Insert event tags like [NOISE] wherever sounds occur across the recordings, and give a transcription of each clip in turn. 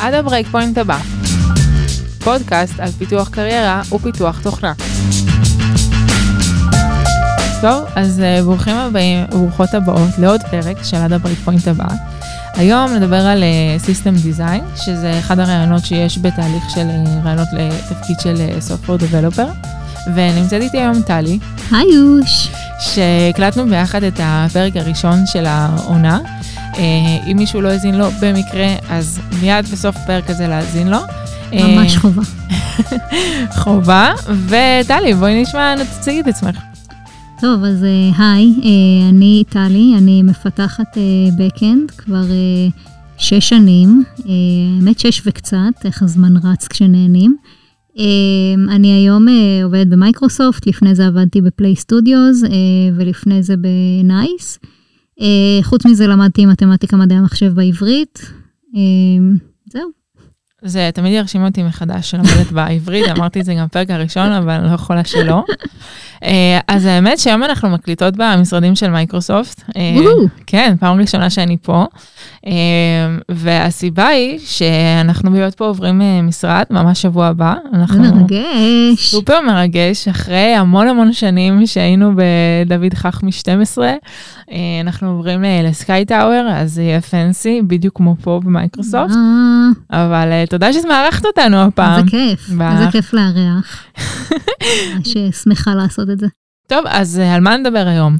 עד ה breakpoint הבא. פודקאסט על פיתוח קריירה ופיתוח תוכנה. טוב, אז uh, ברוכים הבאים וברוכות הבאות לעוד פרק של עד ה breakpoint הבא. היום נדבר על system uh, design, שזה אחד הראיונות שיש בתהליך של uh, ראיונות לתפקיד של uh, Software Developer. ונמצאת איתי היום טלי. היי יוש. שהקלטנו ביחד את הפרק הראשון של העונה. אה, אם מישהו לא האזין לו במקרה, אז מיד בסוף הפרק הזה להאזין לו. ממש אה, חובה. [LAUGHS] חובה, וטלי, בואי נשמע, תציגי את עצמך. טוב, אז אה, היי, אני טלי, אני מפתחת backend כבר שש שנים, האמת שש וקצת, איך הזמן רץ כשנהנים. אני היום עובדת במייקרוסופט, לפני זה עבדתי בפליי סטודיוס ולפני זה ב NICE. אה, חוץ מזה למדתי מתמטיקה מדעי המחשב בעברית. אה, זהו. זה תמיד ירשים אותי מחדש שלמדת [LAUGHS] בעברית, אמרתי את זה גם בפרק הראשון, אבל אני לא יכולה שלא. אה, אז האמת שהיום אנחנו מקליטות במשרדים של מייקרוסופט. כן, פעם ראשונה שאני פה. והסיבה היא שאנחנו להיות פה עוברים משרד ממש שבוע הבא. אנחנו מרגש. סופר מרגש, אחרי המון המון שנים שהיינו בדוד חכמי 12, אנחנו עוברים לסקאי טאוור, אז זה יהיה פנסי, בדיוק כמו פה במייקרוסופט. אבל תודה שאת מארחת אותנו הפעם. איזה כיף, איזה כיף לארח. ממש שמחה לעשות את זה. טוב, אז אה, על מה נדבר היום?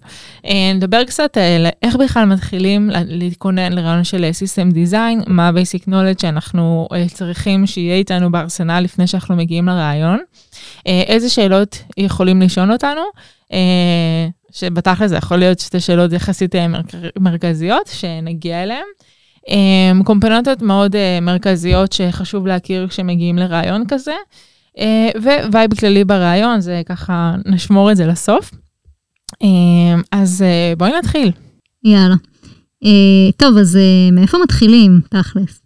אה, נדבר קצת על איך בכלל מתחילים להתכונן לרעיון של System Design, מה ה-Basic Knowledge שאנחנו אה, צריכים שיהיה איתנו בארסנל לפני שאנחנו מגיעים לרעיון, איזה שאלות יכולים לשאול אותנו, שבתכל'ס זה יכול להיות שתי שאלות יחסית מרכזיות שנגיע אליהן. קומפוננטות מאוד מרכזיות שחשוב להכיר כשמגיעים לראיון כזה. אה, vibe כללי בראיון, זה ככה, נשמור את זה לסוף. אה, אז אה, בואי נתחיל. יאללה. טוב, אז מאיפה מתחילים, תכלס?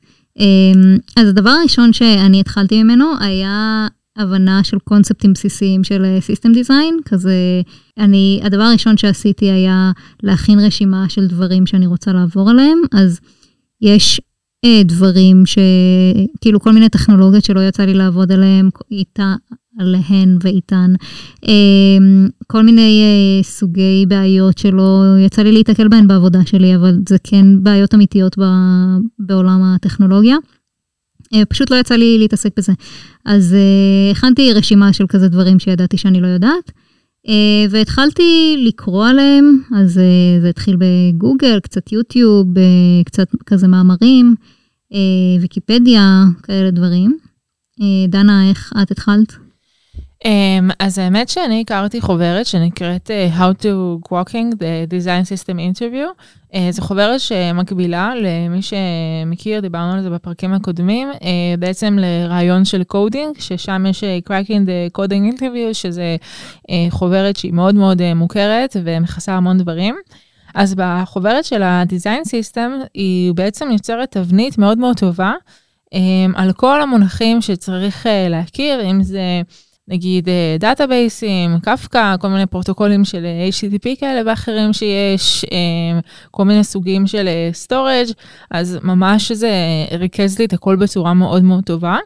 אז הדבר הראשון שאני התחלתי ממנו היה הבנה של קונספטים בסיסיים של סיסטם דיזיין, כזה, אני, הדבר הראשון שעשיתי היה להכין רשימה של דברים שאני רוצה לעבור עליהם, אז יש אה, דברים שכאילו כל מיני טכנולוגיות שלא יצא לי לעבוד עליהן איתה, עליהן ואיתן, אה, כל מיני אה, סוגי בעיות שלא יצא לי להתקל בהן בעבודה שלי, אבל זה כן בעיות אמיתיות בעולם הטכנולוגיה. פשוט לא יצא לי להתעסק בזה. אז הכנתי רשימה של כזה דברים שידעתי שאני לא יודעת. Uh, והתחלתי לקרוא עליהם, אז uh, זה התחיל בגוגל, קצת יוטיוב, uh, קצת כזה מאמרים, ויקיפדיה, כאלה דברים. דנה, איך את התחלת? Um, אז האמת שאני הכרתי חוברת שנקראת uh, How to Walking the Design System Interview. Uh, זו חוברת שמקבילה למי שמכיר, דיברנו על זה בפרקים הקודמים, uh, בעצם לראיון של coding, ששם יש Cracking the Coding Interview, שזה uh, חוברת שהיא מאוד מאוד uh, מוכרת ומכסה המון דברים. אז בחוברת של ה-Design System היא בעצם יוצרת תבנית מאוד מאוד טובה um, על כל המונחים שצריך uh, להכיר, אם זה... נגיד דאטאבייסים, קפקא, כל מיני פרוטוקולים של HTTP כאלה ואחרים שיש, אה, כל מיני סוגים של storage, אה, אז ממש זה ריכז לי את הכל בצורה מאוד מאוד טובה.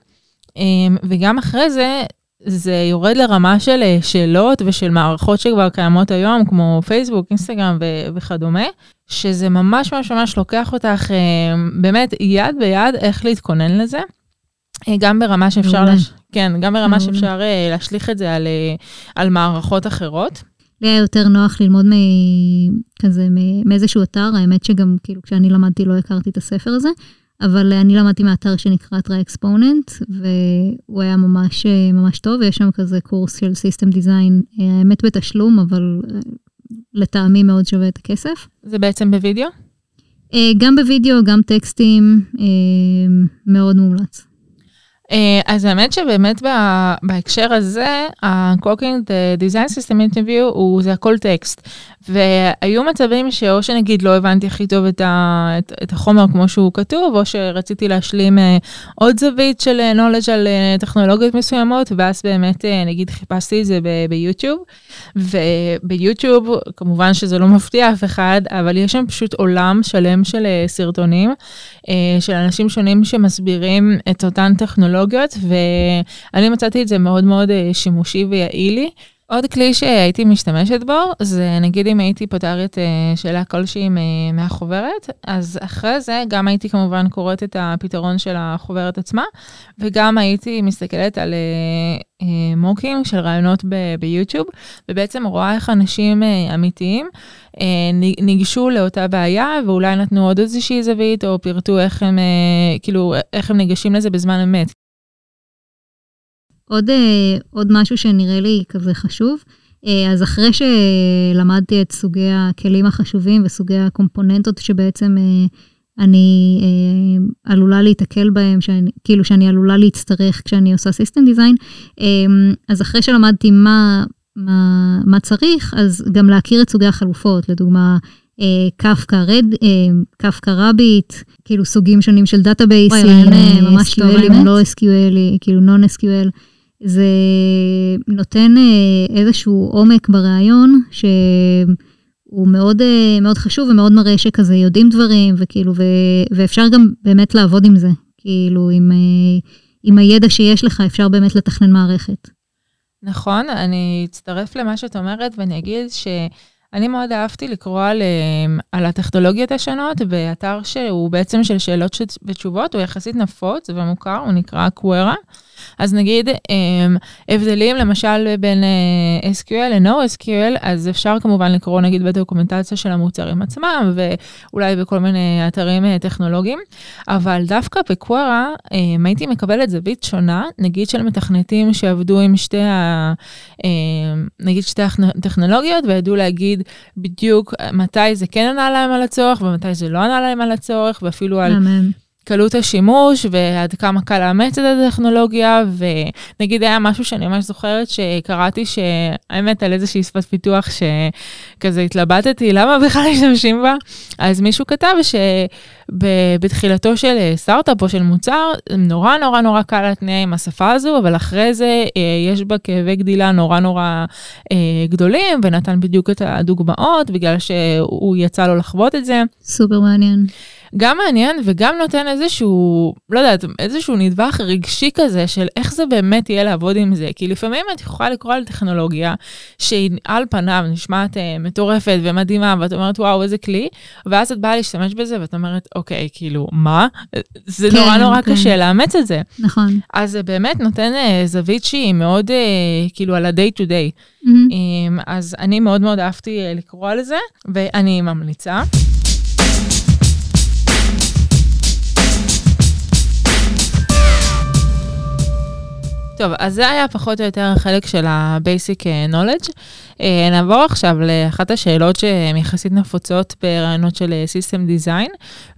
אה, וגם אחרי זה, זה יורד לרמה של שאלות ושל מערכות שכבר קיימות היום, כמו פייסבוק, אינסטגרם ו- וכדומה, שזה ממש ממש ממש לוקח אותך באמת יד ביד איך להתכונן לזה. גם ברמה שאפשר, לש... כן, גם ברמה שאפשר אה, להשליך את זה על, אה, על מערכות אחרות. לי היה יותר נוח ללמוד כזה מאיזשהו אתר, האמת שגם כאילו כשאני למדתי לא הכרתי את הספר הזה, אבל אני למדתי מאתר שנקרא Try Exponent, והוא היה ממש ממש טוב, ויש שם כזה קורס של system design, אה, האמת בתשלום, אבל לטעמי מאוד שווה את הכסף. זה בעצם בווידאו? גם בווידאו, גם טקסטים, מאוד מומלץ. אה, אז האמת שבאמת בהקשר הזה, ה-Cooking Design System Interview הוא זה הכל טקסט. והיו מצבים שאו שנגיד לא הבנתי הכי טוב את, ה, את, את החומר כמו שהוא כתוב, או שרציתי להשלים uh, עוד זווית של uh, knowledge על uh, טכנולוגיות מסוימות, ואז באמת uh, נגיד חיפשתי את זה ביוטיוב. וביוטיוב, כמובן שזה לא מפתיע אף אחד, אבל יש שם פשוט עולם שלם של uh, סרטונים, uh, של אנשים שונים שמסבירים את אותן טכנולוגיות, ואני מצאתי את זה מאוד מאוד uh, שימושי ויעיל לי. עוד כלי שהייתי משתמשת בו, זה נגיד אם הייתי פותרת אה, שאלה כלשהי מהחוברת, אז אחרי זה גם הייתי כמובן קוראת את הפתרון של החוברת עצמה, וגם הייתי מסתכלת על אה, אה, מוקים של רעיונות ביוטיוב, ובעצם רואה איך אנשים אמיתיים ניגשו לאותה בעיה, ואולי נתנו עוד איזושהי זווית, או פירטו איך הם, כאילו, איך הם ניגשים לזה בזמן אמת. עוד, אה, עוד משהו שנראה לי כזה חשוב, אה, אז אחרי שלמדתי את סוגי הכלים החשובים וסוגי הקומפוננטות שבעצם אה, אני עלולה להיתקל בהם, שאני, כאילו שאני עלולה להצטרך כשאני עושה סיסטם דיזיין, אז אחרי שלמדתי מה, מה, מה צריך, אז גם להכיר את סוגי החלופות, לדוגמה, קפקא רד, קפקא רביט, כאילו סוגים שונים של דאטאבייסים, ממש SQL, לא SQL, כאילו נון SQL. זה נותן אה, איזשהו עומק ברעיון שהוא מאוד, אה, מאוד חשוב ומאוד מראה שכזה יודעים דברים וכאילו, ו, ואפשר גם באמת לעבוד עם זה. כאילו, עם, אה, עם הידע שיש לך אפשר באמת לתכנן מערכת. נכון, אני אצטרף למה שאת אומרת ואני אגיד ש... אני מאוד אהבתי לקרוא על, על הטכנולוגיות השונות באתר שהוא בעצם של שאלות ותשובות, הוא יחסית נפוץ ומוכר, הוא נקרא קוורה. אז נגיד אמ, הבדלים למשל בין אה, SQL ל-NoSQL, אז אפשר כמובן לקרוא נגיד בדוקומנטציה של המוצרים עצמם, ואולי בכל מיני אתרים אה, טכנולוגיים, אבל דווקא בקווארה אמ, הייתי מקבלת זווית שונה, נגיד של מתכנתים שעבדו עם שתי ה... אמ, נגיד שתי הטכנולוגיות, וידעו להגיד בדיוק מתי זה כן ענה להם על הצורך, ומתי זה לא ענה להם על הצורך, ואפילו על... אמן. קלות השימוש ועד כמה קל לאמץ את הטכנולוגיה, ונגיד היה משהו שאני ממש זוכרת שקראתי שהאמת על איזושהי שפת פיתוח שכזה התלבטתי למה בכלל משתמשים בה, אז מישהו כתב שבתחילתו של סטארט-אפ או של מוצר, נורא נורא נורא קל להתניע עם השפה הזו, אבל אחרי זה אה, יש בה כאבי גדילה נורא נורא אה, גדולים, ונתן בדיוק את הדוגמאות בגלל שהוא יצא לו לחוות את זה. סופר מעניין. גם מעניין וגם נותן איזשהו, לא יודעת, איזשהו נדבך רגשי כזה של איך זה באמת יהיה לעבוד עם זה. כי לפעמים את יכולה לקרוא על טכנולוגיה שהיא על פניו נשמעת uh, מטורפת ומדהימה, ואת אומרת, וואו, איזה כלי, ואז את באה להשתמש בזה ואת אומרת, אוקיי, כאילו, מה? זה כן, נורא נורא כן. קשה לאמץ את זה. נכון. אז זה באמת נותן uh, זווית שהיא מאוד, uh, כאילו, על ה-day to day. Mm-hmm. Um, אז אני מאוד מאוד אהבתי uh, לקרוא על זה, ואני ממליצה. טוב, אז זה היה פחות או יותר החלק של ה-basic אה, knowledge. Uh, נעבור עכשיו לאחת השאלות שהן יחסית נפוצות ברעיונות של אה, System Design,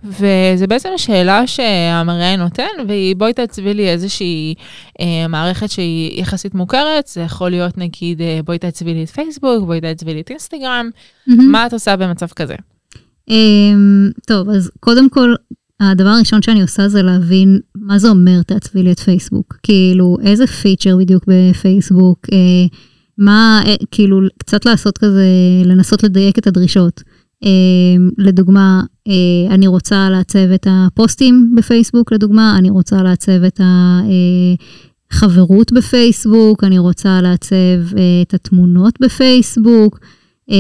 וזה בעצם שאלה שהמראיין נותן, והיא בואי תעצבי לי איזושהי uh, מערכת שהיא יחסית מוכרת, זה יכול להיות נגיד בואי תעצבי לי את פייסבוק, בואי תעצבי לי את אינסטגרם, mm-hmm. מה את עושה במצב כזה? Um, טוב, אז קודם כל, הדבר הראשון שאני עושה זה להבין מה זה אומר תעצבי לי את פייסבוק. כאילו, איזה פיצ'ר בדיוק בפייסבוק, אה, מה, אה, כאילו, קצת לעשות כזה, לנסות לדייק את הדרישות. אה, לדוגמה, אה, אני רוצה לעצב את הפוסטים בפייסבוק, לדוגמה, אני רוצה לעצב את החברות בפייסבוק, אני רוצה לעצב אה, את התמונות בפייסבוק. אה,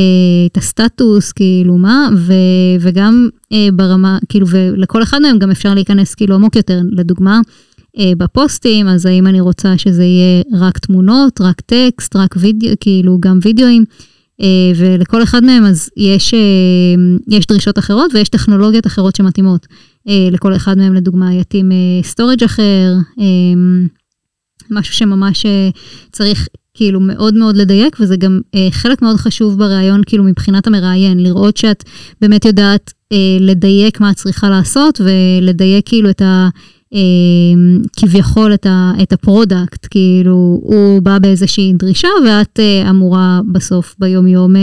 את הסטטוס, כאילו מה, ו, וגם אה, ברמה, כאילו, ולכל אחד מהם גם אפשר להיכנס כאילו עמוק יותר. לדוגמה, אה, בפוסטים, אז האם אני רוצה שזה יהיה רק תמונות, רק טקסט, רק וידאו, כאילו גם וידאוים. ולכל אחד מהם אז יש, יש דרישות אחרות ויש טכנולוגיות אחרות שמתאימות. לכל אחד מהם לדוגמה יתאים storage אחר, משהו שממש צריך כאילו מאוד מאוד לדייק, וזה גם אה, חלק מאוד חשוב בריאיון, כאילו מבחינת המראיין, לראות שאת באמת יודעת אה, לדייק מה את צריכה לעשות, ולדייק כאילו את, ה, כביכול את, ה, את ה product, כאילו הוא בא באיזושהי דרישה ואת אמורה בסוף ביום יום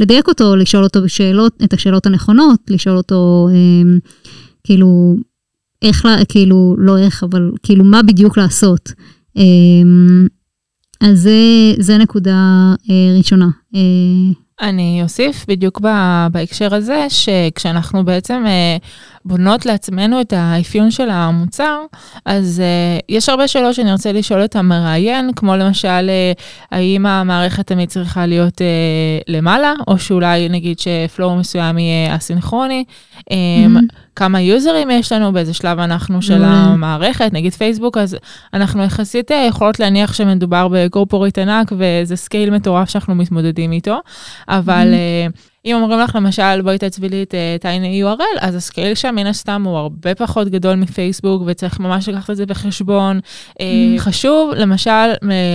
לדייק אותו, לשאול אותו שאלות, את השאלות הנכונות, לשאול אותו כאילו איך, כאילו לא איך, אבל כאילו מה בדיוק לעשות. אז זה, זה נקודה ראשונה. אני אוסיף בדיוק בהקשר הזה, שכשאנחנו בעצם בונות לעצמנו את האפיון של המוצר, אז uh, יש הרבה שאלות שאני רוצה לשאול את המראיין, כמו למשל, uh, האם המערכת תמיד צריכה להיות uh, למעלה, או שאולי נגיד שפלואו מסוים יהיה אסינכרוני. Mm-hmm. Um, כמה יוזרים יש לנו, באיזה שלב אנחנו של המערכת, נגיד פייסבוק, אז אנחנו יחסית יכולות להניח שמדובר ב corporate ענק וזה scale מטורף שאנחנו מתמודדים איתו, אבל... Mm-hmm. אם אומרים לך למשל בואי תעצבי לי את Tiny uh, URL, אז ה scale שם מן הסתם הוא הרבה פחות גדול מפייסבוק וצריך ממש לקחת את זה בחשבון. Mm. Uh, חשוב למשל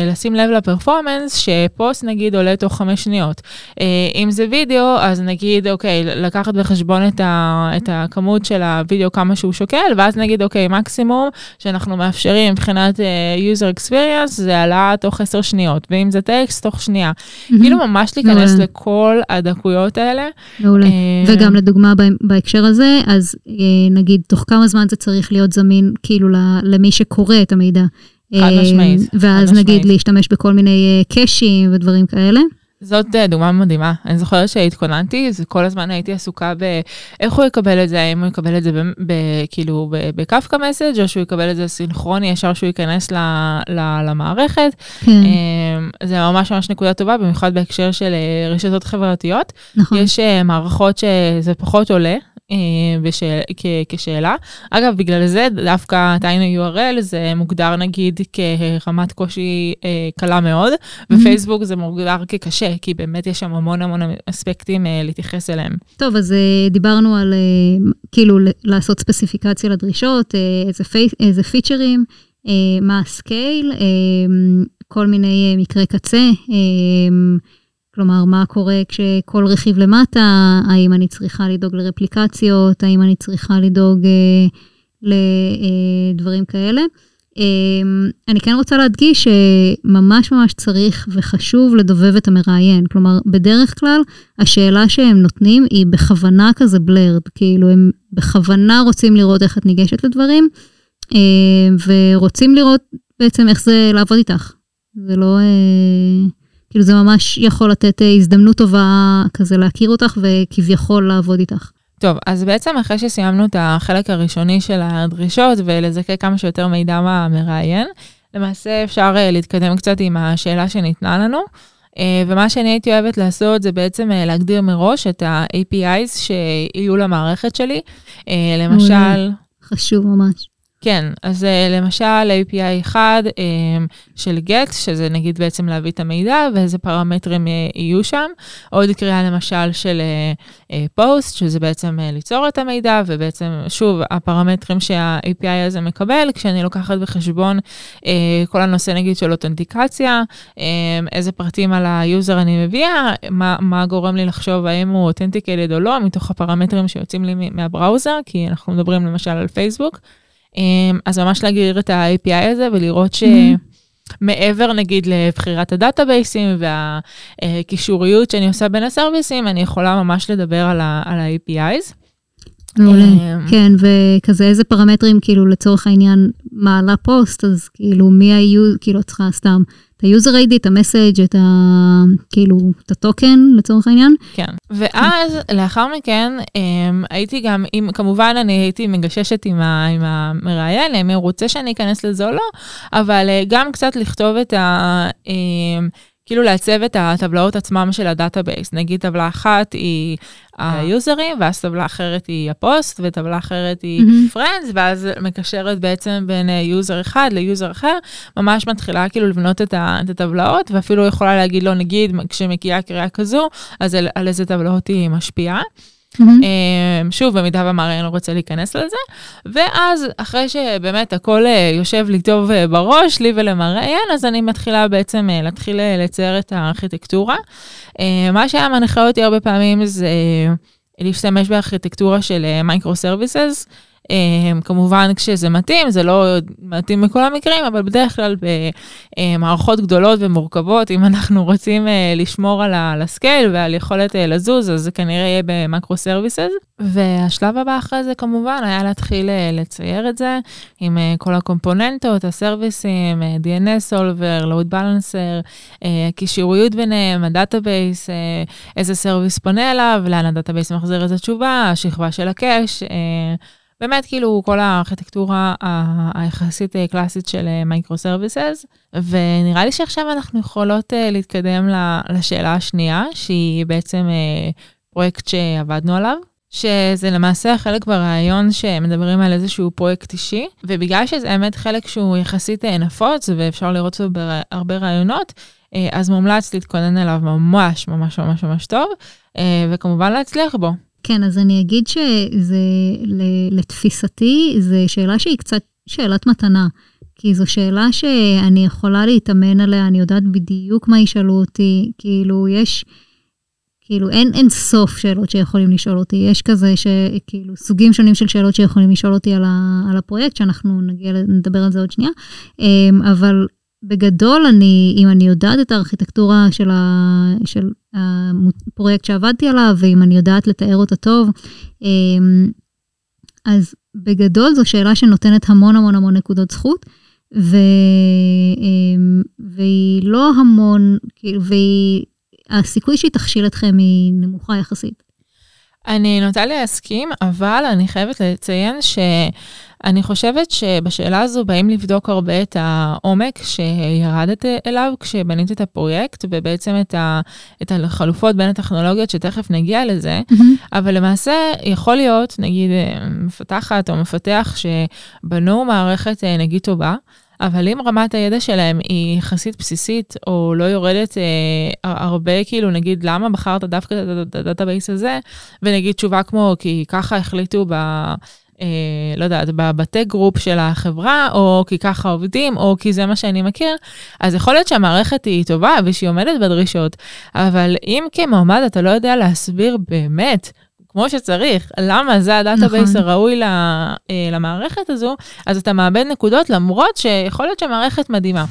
לשים לב ל performance שפוסט נגיד עולה תוך חמש שניות. Uh, אם זה וידאו אז נגיד אוקיי לקחת בחשבון את, ה, את הכמות של הוידאו כמה שהוא שוקל ואז נגיד אוקיי מקסימום שאנחנו מאפשרים מבחינת uh, user experience זה עלה תוך עשר שניות ואם זה טקסט תוך שנייה. Mm-hmm. כאילו ממש להיכנס לכל הדקויות האלה. מעולה. אה, וגם לדוגמה בהקשר הזה, אז אה, נגיד תוך כמה זמן זה צריך להיות זמין כאילו למי שקורא את המידע. חד משמעית. אה, ואז חד נגיד משמעית. להשתמש בכל מיני קאשים ודברים כאלה. זאת דוגמה מדהימה. אני זוכרת שהתכוננתי, כל הזמן הייתי עסוקה באיך הוא יקבל את זה, האם הוא יקבל את זה ב, ב, כאילו בקפקא מסאג' או שהוא יקבל את זה סינכרוני ישר שהוא ייכנס ל, ל, למערכת. כן. אמ, זה ממש ממש נקודה טובה, במיוחד בהקשר של אה, רשתות חברתיות. נכון. יש אה, מערכות שזה פחות עולה. אה, בשאל, כ, כשאלה. אגב, בגלל זה דווקא טייני URL זה מוגדר נגיד כרמת קושי אה, קלה מאוד, mm-hmm. ופייסבוק זה מוגדר כקשה, כי באמת יש שם המון המון אספקטים אה, להתייחס אליהם. טוב, אז אה, דיברנו על אה, כאילו לעשות ספציפיקציה לדרישות, אה, איזה, פי, איזה פיצ'רים, אה, מה הסקייל, אה, כל מיני אה, מקרי קצה. אה, כלומר, מה קורה כשכל רכיב למטה, האם אני צריכה לדאוג לרפליקציות, האם אני צריכה לדאוג אה, לדברים כאלה. אה, אני כן רוצה להדגיש שממש ממש צריך וחשוב לדובב את המראיין. כלומר, בדרך כלל, השאלה שהם נותנים היא בכוונה כזה בלרד, כאילו הם בכוונה רוצים לראות איך את ניגשת לדברים, אה, ורוצים לראות בעצם איך זה לעבוד איתך. זה לא... אה, כאילו זה ממש יכול לתת אה, הזדמנות טובה כזה להכיר אותך וכביכול לעבוד איתך. טוב, אז בעצם אחרי שסיימנו את החלק הראשוני של הדרישות ולזקק כמה שיותר מידע מהמראיין, למעשה אפשר אה, להתקדם קצת עם השאלה שניתנה לנו. אה, ומה שאני הייתי אוהבת לעשות זה בעצם להגדיר מראש את ה-APIs שיהיו למערכת שלי. למשל... חשוב ממש. כן, אז uh, למשל API אחד um, של GET, שזה נגיד בעצם להביא את המידע ואיזה פרמטרים uh, יהיו שם. עוד קריאה למשל של POST, שזה בעצם ליצור את המידע, ובעצם, שוב, הפרמטרים שה-API הזה מקבל, כשאני לוקחת בחשבון כל הנושא נגיד של אותנטיקציה, איזה פרטים על ה user אני מביאה, מה, מה גורם לי לחשוב האם הוא authenticated או לא, מתוך הפרמטרים שיוצאים לי מה browser, כי אנחנו מדברים למשל על פייסבוק. אמ, אז ממש להגדיר את ה-API הזה ולראות שמעבר נגיד לבחירת הדאטאבייסים והקישוריות שאני עושה בין הסרוויסים, אני יכולה ממש לדבר על ה-APIs. מעולה, אמ, כן, וכזה איזה פרמטרים, כאילו לצורך העניין מעלה פוסט, אז כאילו מי היו, כאילו את צריכה סתם את ה-user ID, את ה message, את ה... כאילו, את ה token לצורך העניין. כן, ואז לאחר מכן um, הייתי גם, עם, כמובן אני הייתי מגששת עם, ה, עם המראיין, אם הוא רוצה שאני אכנס לזה או לא, אבל uh, גם קצת לכתוב את ה... כאילו לעצב את הטבלאות עצמם של ה database. נגיד טבלה אחת היא היוזרים, ואז טבלה אחרת היא הפוסט, וטבלה אחרת היא friends, ואז מקשרת בעצם בין user אחד ל user אחר, ממש מתחילה כאילו לבנות את הטבלאות, ואפילו יכולה להגיד לו, נגיד, כשמגיעה קריאה כזו, אז על, על איזה טבלאות היא משפיעה. Mm-hmm. שוב, במידה והמראיין לא רוצה להיכנס לזה. ואז, אחרי שבאמת הכל אה, יושב לי טוב אה, בראש, לי ולמראיין, אז אני מתחילה בעצם להתחיל לצייר את הארכיטקטורה. מה שהיה מנחה אותי הרבה פעמים זה להשתמש בארכיטקטורה של microservices. אה, כמובן כשזה מתאים, זה לא מתאים בכל המקרים, אבל בדרך כלל במערכות גדולות ומורכבות, אם אנחנו רוצים אה, לשמור על ה scale ועל יכולת לזוז, אז זה כנראה יהיה ב microservices. והשלב הבא אחרי זה כמובן היה להתחיל לצייר את זה עם כל הקומפוננטות, הסרוויסים, DNS resolver, Load Balancer, קישוריות ביניהם, ה database, איזה service פונה אליו, לאן ה database מחזיר את התשובה, השכבה של ה cache. באמת כאילו כל הארכיטקטורה היחסית אה, קלאסית של מייקרו אה, services, ונראה לי שעכשיו אנחנו יכולות אה, להתקדם לשאלה השנייה, שהיא בעצם פרויקט שעבדנו עליו. שזה למעשה חלק בראיון שמדברים על איזשהו פרויקט אישי, ובגלל שזה באמת חלק שהוא יחסית נפוץ ואפשר לראות אותו בהרבה ראיונות, אז מומלץ להתכונן אליו ממש ממש ממש ממש טוב, וכמובן להצליח בו. כן, אז אני אגיד שזה, לתפיסתי, זו שאלה שהיא קצת שאלת מתנה. כי זו שאלה שאני יכולה להתאמן עליה, אני יודעת בדיוק מה ישאלו אותי, כאילו יש, כאילו אין, אין סוף שאלות שיכולים לשאול אותי, יש כזה שכאילו סוגים שונים של שאלות שיכולים לשאול אותי על, ה, על הפרויקט, שאנחנו נגיע, נדבר על זה עוד שנייה, אמ, אבל בגדול, אני, אם אני יודעת את הארכיטקטורה של, ה, של הפרויקט שעבדתי עליו, ואם אני יודעת לתאר אותה טוב, אמ, אז בגדול זו שאלה שנותנת המון המון המון נקודות זכות, ו, אמ, והיא לא המון, כאילו, והסיכוי שהיא תכשיל אתכם היא נמוכה יחסית. אני נוטה להסכים, אבל אני חייבת לציין שאני חושבת שבשאלה הזו באים לבדוק הרבה את העומק שירדת אליו כשבנית את הפרויקט, ובעצם את, ה, את החלופות בין הטכנולוגיות, שתכף נגיע לזה, mm-hmm. אבל למעשה יכול להיות, נגיד, מפתחת או מפתח שבנו מערכת נגיד טובה, אבל אם רמת הידע שלהם היא יחסית בסיסית, או לא יורדת אה, הרבה, כאילו, נגיד, למה בחרת דווקא את ה database הזה, ונגיד תשובה כמו, כי ככה החליטו ב... אה, לא יודעת, בבתי group של החברה, או כי ככה עובדים, או כי זה מה שאני מכיר, אז יכול להיות שהמערכת היא טובה ושהיא עומדת בדרישות, אבל אם כמועמד אתה לא יודע להסביר באמת כמו שצריך, למה זה ה database נכון. הראוי אה, למערכת הזו, אז אתה מאבד נקודות למרות שיכול להיות שהמערכת מדהימה.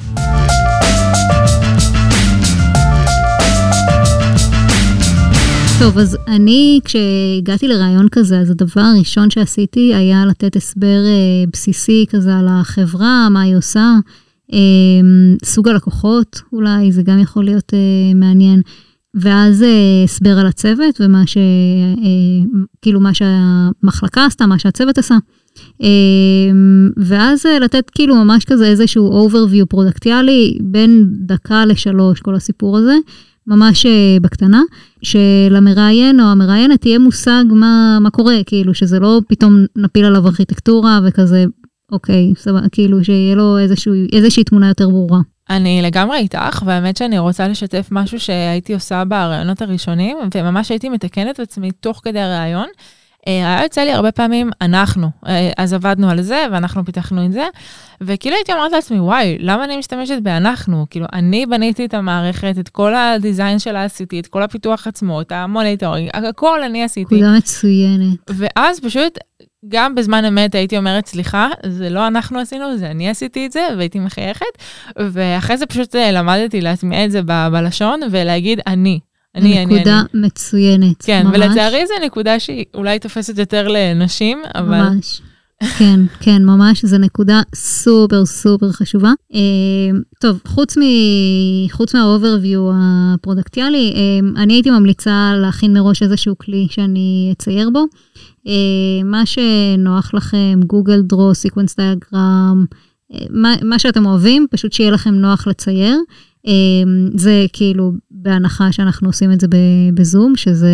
טוב, אז אני, כשהגעתי לרעיון כזה, אז הדבר הראשון שעשיתי היה לתת הסבר אה, בסיסי כזה על החברה, מה היא עושה, אה, סוג הלקוחות אולי, זה גם יכול להיות אה, מעניין. ואז אה, הסבר על הצוות ומה ש... אה, כאילו מה שהמחלקה עשתה, מה שהצוות עשה. אה, ואז לתת כאילו ממש כזה איזשהו overview פרודקטיאלי בין דקה לשלוש, כל הסיפור הזה, ממש בקטנה, שלמראיין או המראיינת תהיה מושג מה, מה קורה, כאילו שזה לא פתאום נפיל עליו ארכיטקטורה וכזה, אוקיי, סבבה, כאילו שיהיה לו איזשהו, איזושהי תמונה יותר ברורה. אני לגמרי איתך, והאמת שאני רוצה לשתף משהו שהייתי עושה בראיונות הראשונים, וממש הייתי מתקנת את עצמי תוך כדי הראיון. אה, היה יוצא לי הרבה פעמים, אנחנו, אה, אז עבדנו על זה, ואנחנו פיתחנו את זה, וכאילו הייתי אומרת לעצמי, וואי, למה אני משתמשת באנחנו? כאילו, אני בניתי את המערכת, את כל ה design שלה עשיתי, את כל הפיתוח עצמו, את ה monitoring, הכל אני עשיתי. נקודה מצוינת. ואז פשוט גם בזמן אמת הייתי אומרת, סליחה, זה לא אנחנו עשינו, זה אני עשיתי את זה, והייתי מחייכת, ואחרי זה פשוט אה, למדתי להטמיע את זה ב- בלשון ולהגיד אני. אני, אני, נקודה אני. מצוינת, כן, ממש. ולצערי זו נקודה שהיא אולי תופסת יותר לנשים, אבל... ממש. כן, כן, ממש, זו נקודה סופר סופר חשובה. אה, טוב, חוץ, מ... חוץ מה overview הפרודקטיאלי, אה, אני הייתי ממליצה להכין מראש איזשהו כלי שאני אצייר בו. אה, מה שנוח לכם, Google Draw, sequence diagram, מה, מה שאתם אוהבים, פשוט שיהיה לכם נוח לצייר. אה, זה כאילו בהנחה שאנחנו עושים את זה בזום, שזה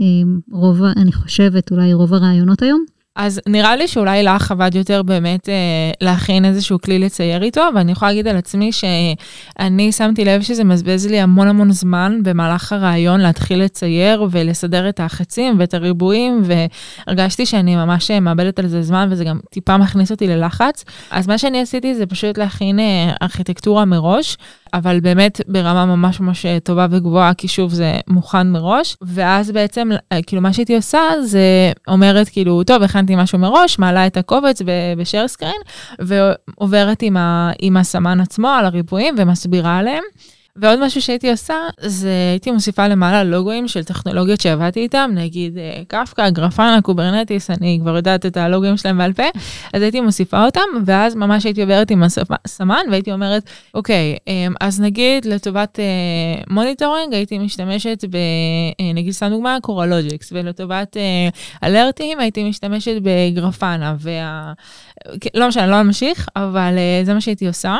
אה, רוב, אני חושבת, אולי רוב הראיונות היום. אז נראה לי שאולי לך עבד יותר באמת אה, להכין איזשהו כלי לצייר איתו, ואני יכולה להגיד על עצמי שאני שמתי לב שזה מבזבז לי המון המון זמן במהלך הראיון להתחיל לצייר ולסדר את החצים ואת הריבועים, והרגשתי שאני ממש מאבדת על זה זמן וזה גם טיפה מכניס אותי ללחץ. אז מה שאני עשיתי זה פשוט להכין אה, ארכיטקטורה מראש. אבל באמת ברמה ממש ממש טובה וגבוהה, כי שוב זה מוכן מראש, ואז בעצם כאילו מה שהייתי עושה זה אומרת כאילו, טוב, הכנתי משהו מראש, מעלה את הקובץ ב share screen, ועוברת עם, ה, עם הסמן עצמו על הריבועים ומסבירה עליהם. ועוד משהו שהייתי עושה, זה הייתי מוסיפה למעלה לוגוים של טכנולוגיות שעבדתי איתם, נגיד אה, Kafka, Grafana, Kubernetes, אני כבר יודעת את הלוגוים שלהם בעל פה, אז הייתי מוסיפה אותם, ואז ממש הייתי עוברת עם הסמן, והייתי אומרת, אוקיי, אמ, אז נגיד לטובת monitoring, אה, הייתי משתמשת ב... אה, נגיד סתם דוגמה, Coralogix, ולטובת alert ים הייתי משתמשת ב Grafana, וה... לא משנה, לא אמשיך, אבל זה מה שהייתי עושה.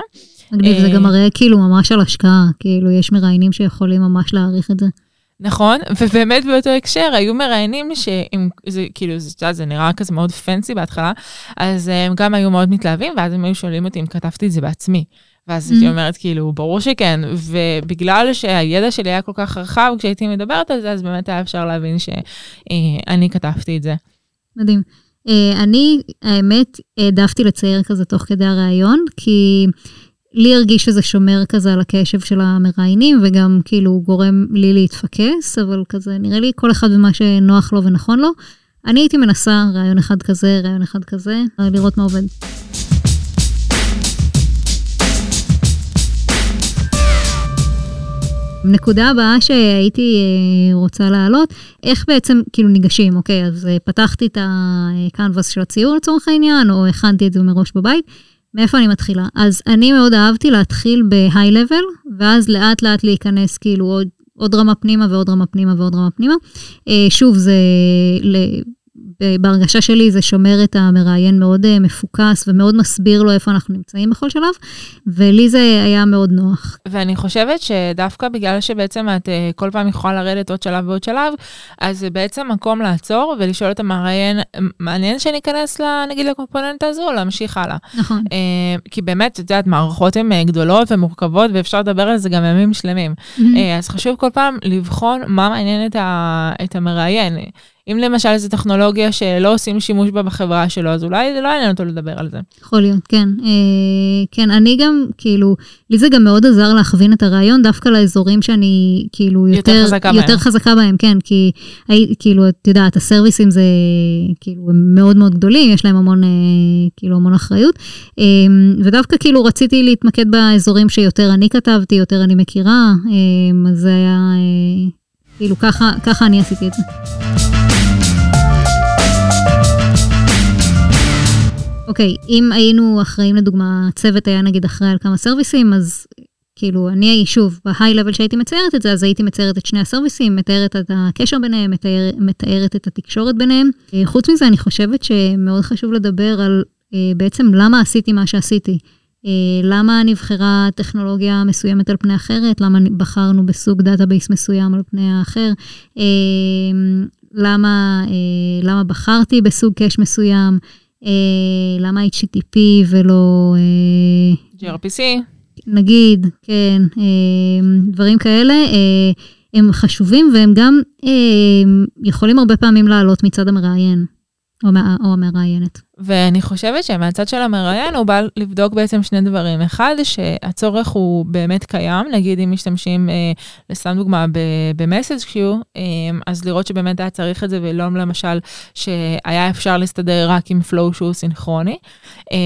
מגניב, זה גם מראה כאילו ממש על השקעה, כאילו יש מראיינים שיכולים ממש להעריך את זה. נכון, ובאמת באותו הקשר היו מראיינים שהם, זה כאילו, זה, זה נראה כזה מאוד fancy בהתחלה, אז הם גם היו מאוד מתלהבים, ואז הם היו שואלים אותי אם כתבתי את זה בעצמי. ואז הייתי אומרת, כאילו, ברור שכן, ובגלל שהידע שלי היה כל כך רחב כשהייתי מדברת על זה, אז באמת היה אפשר להבין שאני כתבתי את זה. מדהים. אני, האמת, העדפתי לצייר כזה תוך כדי הראיון, כי לי הרגיש שזה שומר כזה על הקשב של המראיינים, וגם כאילו גורם לי להתפקס, אבל כזה נראה לי כל אחד ומה שנוח לו ונכון לו. אני הייתי מנסה רעיון אחד כזה, רעיון אחד כזה, לראות מה עובד. נקודה הבאה שהייתי אה, רוצה להעלות, איך בעצם כאילו ניגשים, אוקיי, אז אה, פתחתי את הקנבס של הציור לצורך העניין, או הכנתי את זה מראש בבית. מאיפה אני מתחילה? אז אני מאוד אהבתי להתחיל ב-high level, ואז לאט לאט להיכנס כאילו עוד, עוד רמה פנימה ועוד רמה פנימה ועוד רמה פנימה. אה, שוב, זה בהרגשה שלי זה שומר את המראיין מאוד אה, מפוקס ומאוד מסביר לו איפה אנחנו נמצאים בכל שלב, ולי זה היה מאוד נוח. ואני חושבת שדווקא בגלל שבעצם את אה, כל פעם יכולה לרדת עוד שלב ועוד שלב, אז זה בעצם מקום לעצור ולשאול את המראיין, מעניין שניכנס נגיד לקומפוננט הזו או להמשיך הלאה. נכון. אה, כי באמת, את יודעת, מערכות הן גדולות ומורכבות ואפשר לדבר על זה גם ימים שלמים. Mm-hmm. אז חשוב כל פעם לבחון מה מעניין את, ה, את המראיין. אם למשל זו טכנולוגיה שלא עושים שימוש בה בחברה שלו, אז אולי זה לא יעניין אותו לדבר על זה. יכול להיות, כן. אה, כן, אני גם, כאילו, לי זה גם מאוד עזר להכווין את הרעיון דווקא לאזורים שאני, כאילו, יותר, יותר, חזקה, יותר בהם. חזקה בהם, כן, כי, כאילו, את יודעת, הסרוויסים זה, כאילו, הם מאוד מאוד גדולים, יש להם המון, אה, כאילו, המון אחריות, אה, ודווקא, כאילו, רציתי להתמקד באזורים שיותר אני כתבתי, יותר אני מכירה, אה, אז זה היה, אה, כאילו, ככה, ככה אני עשיתי את זה. אוקיי, okay, אם היינו אחראים לדוגמה, צוות היה נגיד אחראי על כמה סרוויסים, אז כאילו אני שוב, בהיי לבל שהייתי מציירת את זה, אז הייתי מציירת את שני הסרוויסים, מתארת את הקשר ביניהם, מתאר, מתארת את התקשורת ביניהם. אה, חוץ מזה, אני חושבת שמאוד חשוב לדבר על אה, בעצם למה עשיתי מה שעשיתי. אה, למה נבחרה טכנולוגיה מסוימת על פני אחרת, למה בחרנו בסוג database מסוים על פני האחר, למה, למה בחרתי בסוג cache מסוים, אה, למה HTTP ולא... אה, gRPC. נגיד, כן, אה, דברים כאלה, אה, הם חשובים והם גם אה, יכולים הרבה פעמים לעלות מצד המראיין. או, או המראיינת. ואני חושבת שמהצד של המראיין הוא בא לבדוק בעצם שני דברים. אחד, שהצורך הוא באמת קיים, נגיד אם משתמשים, אה, לסתם דוגמה, במסאג' קיו, אה, אז לראות שבאמת היה צריך את זה, ולא למשל שהיה אפשר להסתדר רק עם flow שהוא סינכרוני. אה,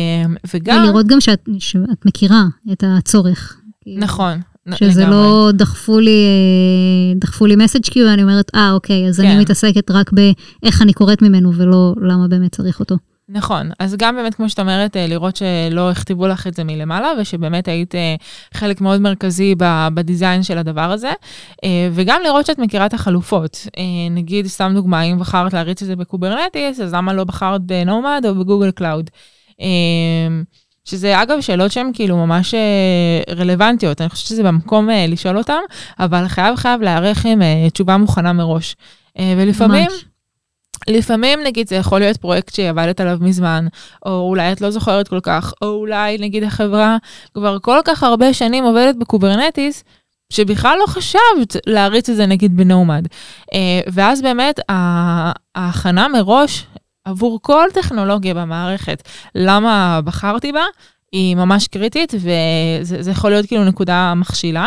וגם... ולראות גם שאת, שאת מכירה את הצורך. נכון. שזה לגמרי. לא דחפו לי, אה, דחפו לי message queue, ואני אומרת, אה, אוקיי, אז כן. אני מתעסקת רק באיך אני קוראת ממנו, ולא למה באמת צריך אותו. נכון, אז גם באמת, כמו שאת אומרת, אה, לראות שלא הכתיבו לך את זה מלמעלה, ושבאמת היית אה, חלק מאוד מרכזי ב design של הדבר הזה, וגם לראות שאת מכירה את החלופות. נגיד, סתם דוגמה, אם בחרת להריץ את זה ב Kubernetes, אז למה לא בחרת ב Nomad או ב Google Cloud? שזה אגב שאלות שהן כאילו ממש אה, רלוונטיות, אני חושבת שזה במקום אה, לשאול אותן, אבל חייב חייב להיערך עם אה, תשובה מוכנה מראש. ולפעמים... ממש. לפעמים נגיד זה יכול להיות פרויקט שעבדת עליו מזמן, או אולי את לא זוכרת כל כך, או אולי נגיד החברה כבר כל כך הרבה שנים עובדת ב Kubernetes, שבכלל לא חשבת להריץ את זה נגיד ב Nomad. ואז באמת ההכנה מראש עבור כל טכנולוגיה במערכת, למה בחרתי בה, היא ממש קריטית, וזה יכול להיות כאילו נקודה מכשילה.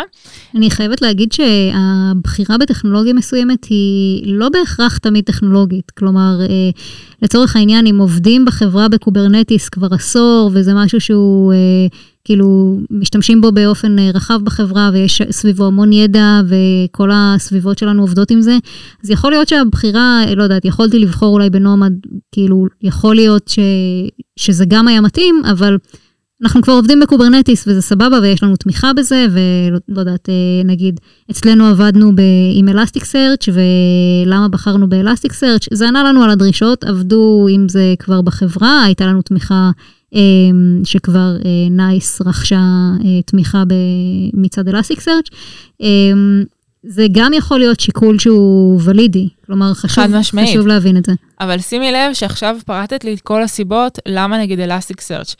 אני חייבת להגיד שהבחירה בטכנולוגיה מסוימת היא לא בהכרח תמיד טכנולוגית. כלומר, אה, לצורך העניין, אם עובדים בחברה ב Kubernetes כבר עשור, וזה משהו שהוא... אה, כאילו משתמשים בו באופן אה, רחב בחברה ויש סביבו המון ידע וכל הסביבות שלנו עובדות עם זה, אז יכול להיות שהבחירה, לא יודעת, יכולתי לבחור אולי ב Nomad, כאילו יכול להיות ש, שזה גם היה מתאים, אבל אנחנו כבר עובדים ב Kubernetes וזה סבבה ויש לנו תמיכה בזה ולא יודעת, אה, נגיד אצלנו עבדנו ב, עם Elasticsearch ולמה בחרנו ב Elasticsearch, זה ענה לנו על הדרישות, עבדו עם זה כבר בחברה, הייתה לנו תמיכה אמ, שכבר NICE אה, רכשה אה, תמיכה מצד אלסטיק סרצ'. זה גם יכול להיות שיקול שהוא ולידי, כלומר חשוב, חשוב להבין את זה. אבל שימי לב שעכשיו פרטת לי את כל הסיבות למה נגיד אלסטיק סרצ'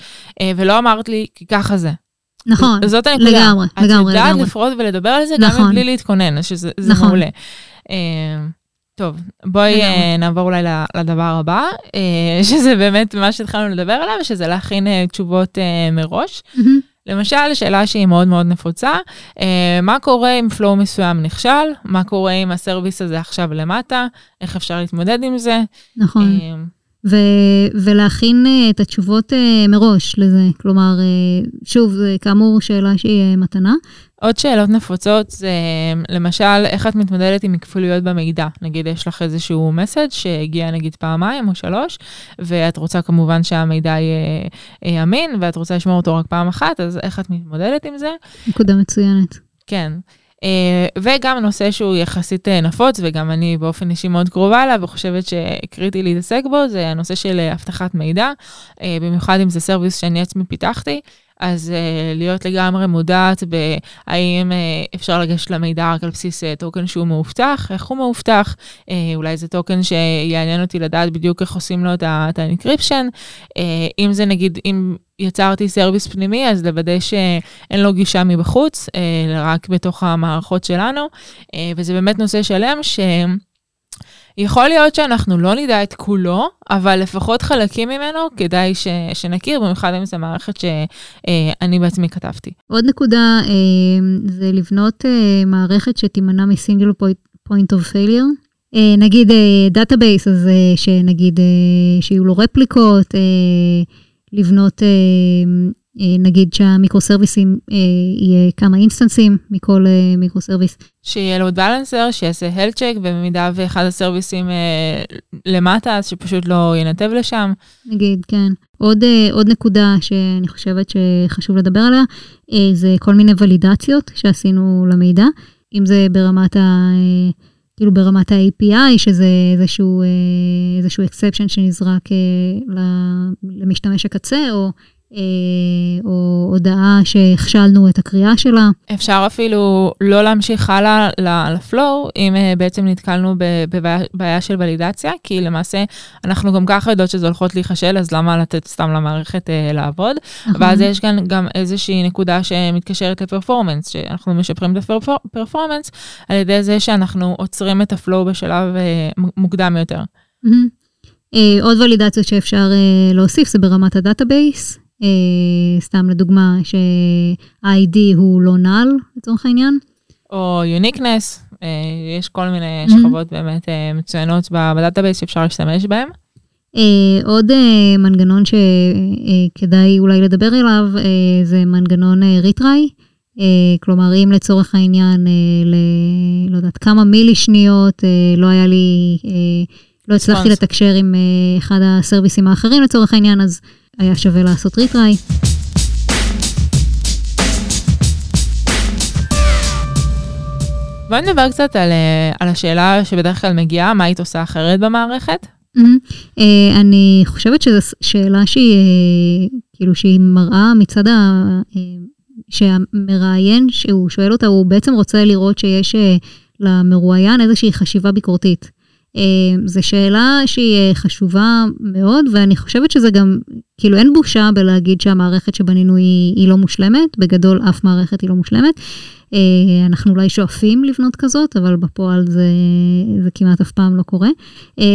ולא אמרת לי כי ככה זה. נכון, זאת הנקודה. לגמרי, לגמרי, לגמרי. את יודעת לפרוט ולדבר על זה נכון. גם מבלי להתכונן, שזה נכון. מעולה. אמ, טוב, בואי uh, נעבור אולי לדבר הבא, uh, [LAUGHS] שזה באמת מה שהתחלנו לדבר עליו, שזה להכין uh, תשובות uh, מראש. Mm-hmm. למשל, שאלה שהיא מאוד מאוד נפוצה, uh, מה קורה אם פלואו מסוים נכשל? מה קורה אם הסרוויס הזה עכשיו למטה? איך אפשר להתמודד עם זה? נכון. ו- ולהכין uh, את התשובות uh, מראש לזה. כלומר, uh, שוב, זה כאמור שאלה שהיא uh, מתנה. עוד שאלות נפוצות זה למשל איך את מתמודדת עם כפוליות במידע. נגיד יש לך איזשהו מסאג' שהגיע נגיד פעמיים או שלוש, ואת רוצה כמובן שהמידע יהיה אמין ואת רוצה לשמור אותו רק פעם אחת, אז איך את מתמודדת עם זה? נקודה מצוינת. כן. Uh, וגם נושא שהוא יחסית uh, נפוץ, וגם אני באופן אישי מאוד קרובה אליו, וחושבת שקריטי להתעסק בו, זה הנושא של uh, אבטחת מידע, במיוחד אם זה service שאני עצמי פיתחתי. אז uh, להיות לגמרי מודעת בהאם uh, אפשר לגשת למידע רק על בסיס uh, token שהוא מאובטח, איך הוא מאובטח, uh, אולי זה token שיעניין אותי לדעת בדיוק איך עושים לו את ה encryption, uh, אם זה נגיד, אם יצרתי service פנימי, אז לוודא שאין לו גישה מבחוץ, uh, רק בתוך המערכות שלנו, uh, וזה באמת נושא שלם ש... יכול להיות שאנחנו לא נדע את כולו, אבל לפחות חלקים ממנו כדאי ש, שנכיר, במיוחד אם זו מערכת שאני בעצמי כתבתי. עוד נקודה אה, זה לבנות אה, מערכת שתימנע מ single point of failure. נגיד database, אז שנגיד שיהיו לו רפליקות, לבנות אה, נגיד שהמיקרו סרוויסים אה, יהיה כמה אינסטנסים מכל אה, microservice. שיהיה לו balancer, שיעשה health check, ובמידה ואחד הסרוויסים למטה, אז שפשוט לא ינתב לשם. נגיד, כן. עוד, עוד נקודה שאני חושבת שחשוב לדבר עליה, זה כל מיני ולידציות שעשינו למידע, אם זה ברמת ה... כאילו ברמת ה-API, שזה איזשהו, איזשהו exception שנזרק למשתמש הקצה, או אה, או הודעה שהכשלנו את הקריאה שלה. אפשר אפילו לא להמשיך הלאה לפלואו, אם אה, בעצם נתקלנו בבעיה של ולידציה, כי למעשה אנחנו גם ככה יודעות שזה הולכות להיכשל, אז למה לתת סתם למערכת אה, לעבוד? נכון. ואז יש כאן גם איזושהי נקודה שמתקשרת לפרפורמנס, שאנחנו משפרים את ה performance על ידי זה שאנחנו עוצרים את ה flow בשלב אה, מוקדם יותר. אה, עוד ולידציות שאפשר אה, להוסיף זה ברמת ה database. אה, סתם לדוגמה, ש-ID הוא לא null, לצורך העניין. או uniqueness, אה, יש כל מיני mm-hmm. שכבות באמת אה, מצוינות ב database שאפשר להשתמש בהם. אה, עוד אה, מנגנון שכדאי אה, אולי לדבר אליו, אה, זה מנגנון אה, retry. Uh, כלומר, אם לצורך העניין, uh, ל... לא יודעת, כמה מילי שניות, uh, לא היה לי, לא הצלחתי לתקשר עם אחד הסרוויסים האחרים לצורך העניין, אז היה שווה לעשות ריטריי. בואי נדבר קצת על, אה, על השאלה שבדרך כלל מגיעה, מה היית עושה אחרת במערכת? Mm-hmm. Uh, אני חושבת שזו שאלה שהיא, uh, כאילו שהיא מראה מצד ה... Uh, שהמראיין שהוא שואל אותה, הוא בעצם רוצה לראות שיש uh, למרואיין איזושהי חשיבה ביקורתית. Uh, זו שאלה שהיא חשובה מאוד, ואני חושבת שזה גם כאילו אין בושה בלהגיד שהמערכת שבנינו היא, היא לא מושלמת, בגדול אף מערכת היא לא מושלמת. אה, אנחנו אולי שואפים לבנות כזאת, אבל בפועל זה, זה כמעט אף פעם לא קורה. אה,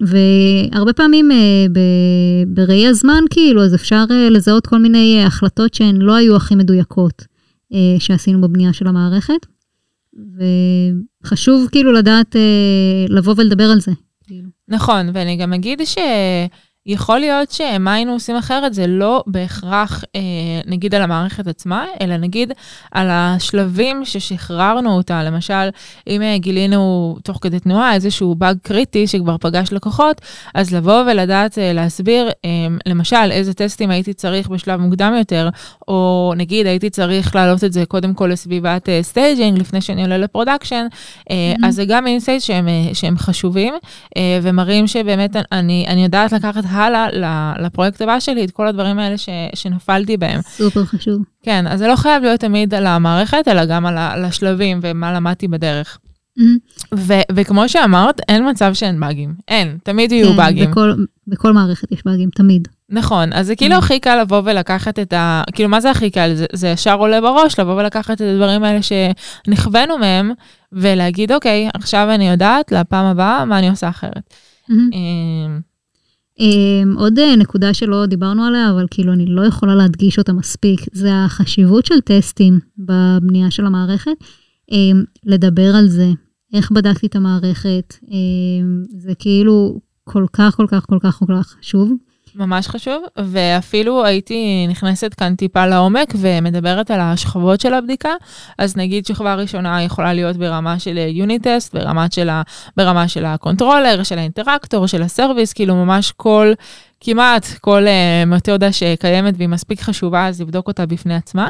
והרבה פעמים אה, בראי הזמן, כאילו, אז אפשר לזהות כל מיני החלטות שהן לא היו הכי מדויקות שעשינו בבנייה של המערכת. וחשוב כאילו לדעת לבוא ולדבר על זה. נכון, ואני גם אגיד ש... יכול להיות שמה היינו עושים אחרת זה לא בהכרח אה, נגיד על המערכת עצמה, אלא נגיד על השלבים ששחררנו אותה. למשל, אם אה, גילינו תוך כדי תנועה איזשהו באג קריטי שכבר פגש לקוחות, אז לבוא ולדעת אה, להסביר, אה, למשל, איזה טסטים הייתי צריך בשלב מוקדם יותר, או נגיד הייתי צריך להעלות את זה קודם כל לסביבת אה, staging לפני שאני עולה ל production, אה, mm-hmm. אז זה גם insight שהם, אה, שהם חשובים, אה, ומראים שבאמת אני, אני יודעת לקחת הלאה לפרויקט הבא שלי את כל הדברים האלה ש, שנפלתי בהם. סופר חשוב. כן, אז זה לא חייב להיות תמיד על המערכת, אלא גם על השלבים ומה למדתי בדרך. Mm-hmm. ו- וכמו שאמרת, אין מצב שאין באגים. אין, תמיד יהיו כן, באגים. בכל, בכל מערכת יש באגים, תמיד. נכון, אז זה כאילו mm-hmm. הכי קל לבוא ולקחת את ה... כאילו, מה זה הכי קל? זה, זה ישר עולה בראש, לבוא ולקחת את הדברים האלה שנכוונו מהם, ולהגיד, אוקיי, עכשיו אני יודעת, לפעם הבאה, מה אני עושה אחרת. Mm-hmm. Um, עוד uh, נקודה שלא דיברנו עליה, אבל כאילו אני לא יכולה להדגיש אותה מספיק, זה החשיבות של טסטים בבנייה של המערכת. Um, לדבר על זה, איך בדקתי את המערכת, um, זה כאילו כל כך, כל כך, כל כך, כל כך חשוב. ממש חשוב, ואפילו הייתי נכנסת כאן טיפה לעומק ומדברת על השכבות של הבדיקה. אז נגיד שכבה ראשונה יכולה להיות ברמה של unit test, ברמה של, ברמה של ה controller, של ה interactor, של ה service, כאילו ממש כל כמעט כל uh, מתודה שקיימת והיא מספיק חשובה, אז לבדוק אותה בפני עצמה.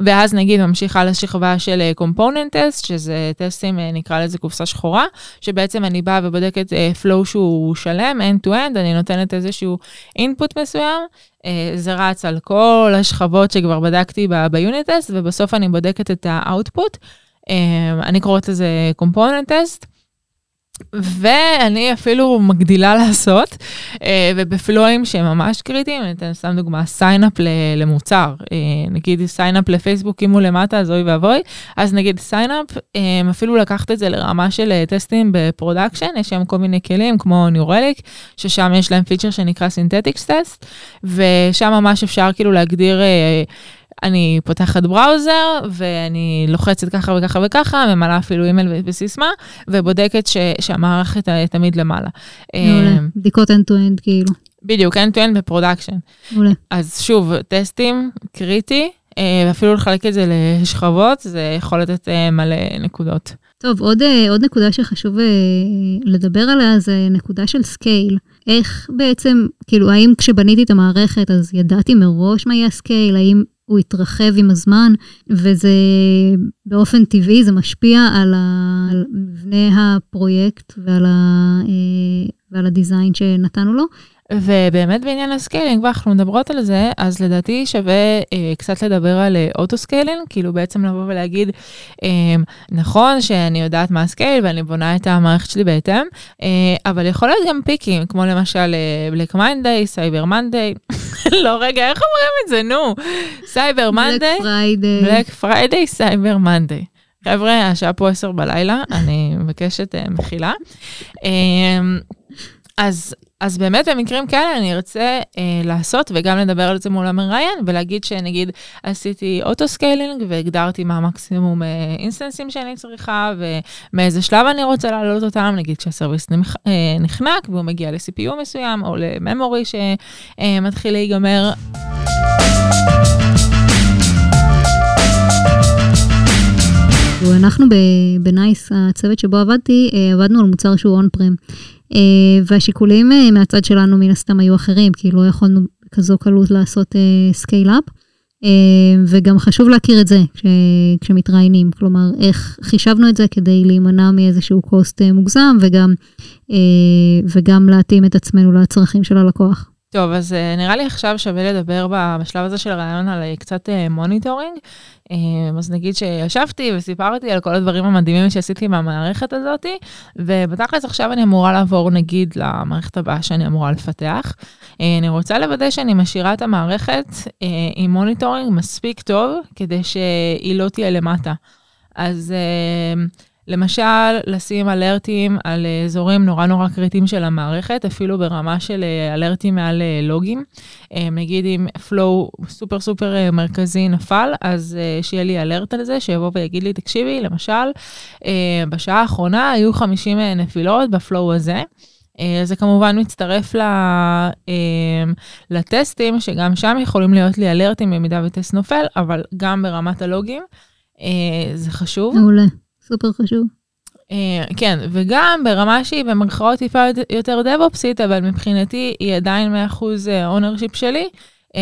ואז נגיד ממשיכה לשכבה של uh, component test, שזה טסטים, uh, נקרא לזה קופסה שחורה, שבעצם אני באה ובודקת uh, flow שהוא שלם, end to end, אני נותנת איזשהו input מסוים. uh, זה רץ על כל השכבות שכבר בדקתי ב unit test, ובסוף אני בודקת את ה output. Uh, אני קוראת לזה component test. ואני אפילו מגדילה לעשות, אה, ובפלואים שהם ממש קריטיים, אני אתן סתם דוגמה, sign up למוצר, אה, נגיד sign up לפייסבוק, אם הוא למטה, אז אוי ואבוי, אז נגיד sign up, אה, אפילו לקחת את זה לרמה של טסטים ב production, יש שם כל מיני כלים כמו New Relic, ששם יש להם פיצ'ר שנקרא synthetics test, ושם ממש אפשר כאילו להגדיר... אני פותחת browser ואני לוחצת ככה וככה וככה, ממלאה אפילו אימייל וסיסמה, ובודקת ש, שהמערכת תמיד למעלה. מעולה, אמ, בדיקות end-to-end כאילו. בדיוק, end-to-end ב production. מעולה. אז שוב, טסטים, קריטי, אה, ואפילו לחלק את זה לשכבות, זה יכול לתת אה, מלא נקודות. טוב, עוד, אה, עוד נקודה שחשוב לדבר עליה זה נקודה של scale. איך בעצם, כאילו, האם כשבניתי את המערכת אז ידעתי מראש מה יהיה ה scale? האם הוא התרחב עם הזמן, וזה באופן טבעי, זה משפיע על, ה, על מבנה הפרויקט ועל, ה, אה, ועל ה design שנתנו לו. ובאמת בעניין ה scaling, ואנחנו מדברות על זה, אז לדעתי שווה אה, קצת לדבר על אה, auto scaling, כאילו בעצם לבוא ולהגיד, אה, נכון שאני יודעת מה ה scale ואני בונה את המערכת שלי בהתאם, אה, אבל יכול להיות גם פיקים, כמו למשל Black Monday, Cyber Monday, לא רגע, איך אומרים את זה, נו, Cyber Monday, Black Friday, Black Friday, Cyber Monday. חבר'ה, השעה פה 10 בלילה, אני מבקשת uh, מחילה. Um, אז אז באמת במקרים כאלה אני ארצה אה, לעשות וגם לדבר על זה מול המראיין ולהגיד שנגיד עשיתי auto scaling והגדרתי מה המקסימום אה, אינסטנסים שאני צריכה ומאיזה שלב אני רוצה להעלות אותם, נגיד כשהסרוויס נמח, אה, נחנק והוא מגיע ל-CPU מסוים או ל memory שמתחיל להיגמר. אנחנו ב NICE, הצוות שבו עבדתי, אה, עבדנו על מוצר שהוא on-prem. אה, והשיקולים אה, מהצד שלנו מן הסתם היו אחרים, כי לא יכולנו בכזו קלות לעשות scale-up. וגם חשוב להכיר את זה כש, כשמתראיינים, כלומר, איך חישבנו את זה כדי להימנע מאיזשהו cost מוגזם וגם, וגם להתאים את עצמנו לצרכים של הלקוח. טוב, אז uh, נראה לי עכשיו שווה לדבר בשלב הזה של הראיון על uh, קצת monitoring. Uh, uh, אז נגיד שישבתי וסיפרתי על כל הדברים המדהימים שעשיתי במערכת הזאת, ובתכלס עכשיו אני אמורה לעבור נגיד למערכת הבאה שאני אמורה לפתח. אני רוצה לוודא שאני משאירה את המערכת עם monitoring מספיק טוב, כדי שהיא לא תהיה למטה. אז... Uh, למשל, לשים אלרטים על אזורים נורא נורא קריטיים של המערכת, אפילו ברמה של אה, אלרטים מעל אה, לוגים. אה, נגיד אם flow סופר סופר מרכזי נפל, אז שיהיה לי alert על זה, שיבוא ויגיד לי, תקשיבי, למשל, בשעה האחרונה היו 50 נפילות ב flow הזה. זה כמובן מצטרף לטסטים, שגם שם יכולים להיות לי אלרטים במידה וטסט נופל, אבל גם ברמת הלוגים. זה חשוב. מעולה. סופר חשוב. Uh, כן, וגם ברמה שהיא במרכאות טיפה יותר דב-אופסית, אבל מבחינתי היא עדיין 100% ownership אה, שלי. Uh,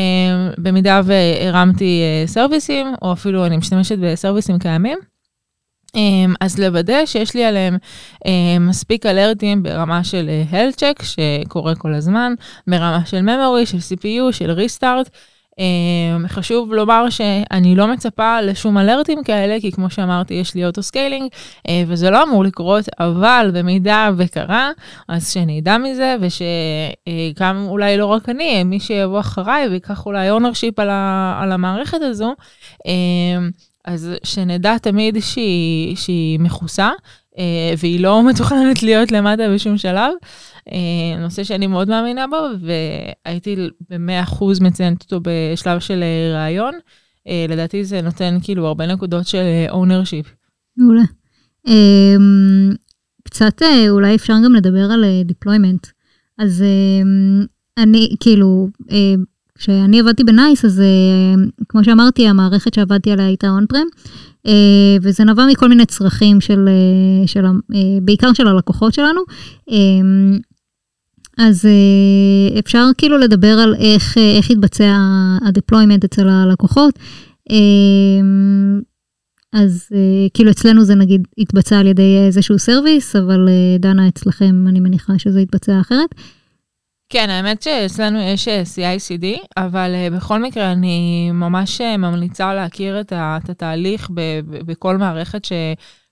במידה והרמתי סרוויסים, או אפילו אני משתמשת בסרוויסים קיימים. אז לוודא שיש לי עליהם מספיק אלרטים ברמה של health check שקורה כל הזמן, ברמה של memory, של CPU, של restart. Um, חשוב לומר שאני לא מצפה לשום אלרטים כאלה, כי כמו שאמרתי, יש לי auto scaling, uh, וזה לא אמור לקרות, אבל במידה וקרה, אז שאני אדע מזה, ושגם אולי לא רק אני, מי שיבוא אחריי ויקח אולי ownership על, על המערכת הזו, uh, אז שנדע תמיד שהיא, שהיא מכוסה, והיא לא מתוכננת להיות למטה בשום שלב. אה, נושא שאני מאוד מאמינה בו, והייתי ב-100% מציינת אותו בשלב של אה, רעיון. אה, לדעתי זה נותן כאילו הרבה נקודות של ownership. מעולה. קצת אולי אפשר גם לדבר על deployment. אז אני, כאילו, כשאני עבדתי ב NICE, אז כמו שאמרתי, המערכת שעבדתי עליה הייתה on-prem, וזה נבע מכל מיני צרכים של, של, בעיקר של הלקוחות שלנו. אז אה, אפשר כאילו לדבר על איך, אה, איך התבצע ה deployment אצל הלקוחות. אה, אז כאילו אצלנו זה נגיד התבצע על ידי איזשהו service, אבל דנה אצלכם אני מניחה שזה התבצע אחרת. כן, האמת שאצלנו יש CICD, אבל בכל מקרה אני ממש ממליצה להכיר את התהליך בכל מערכת ש...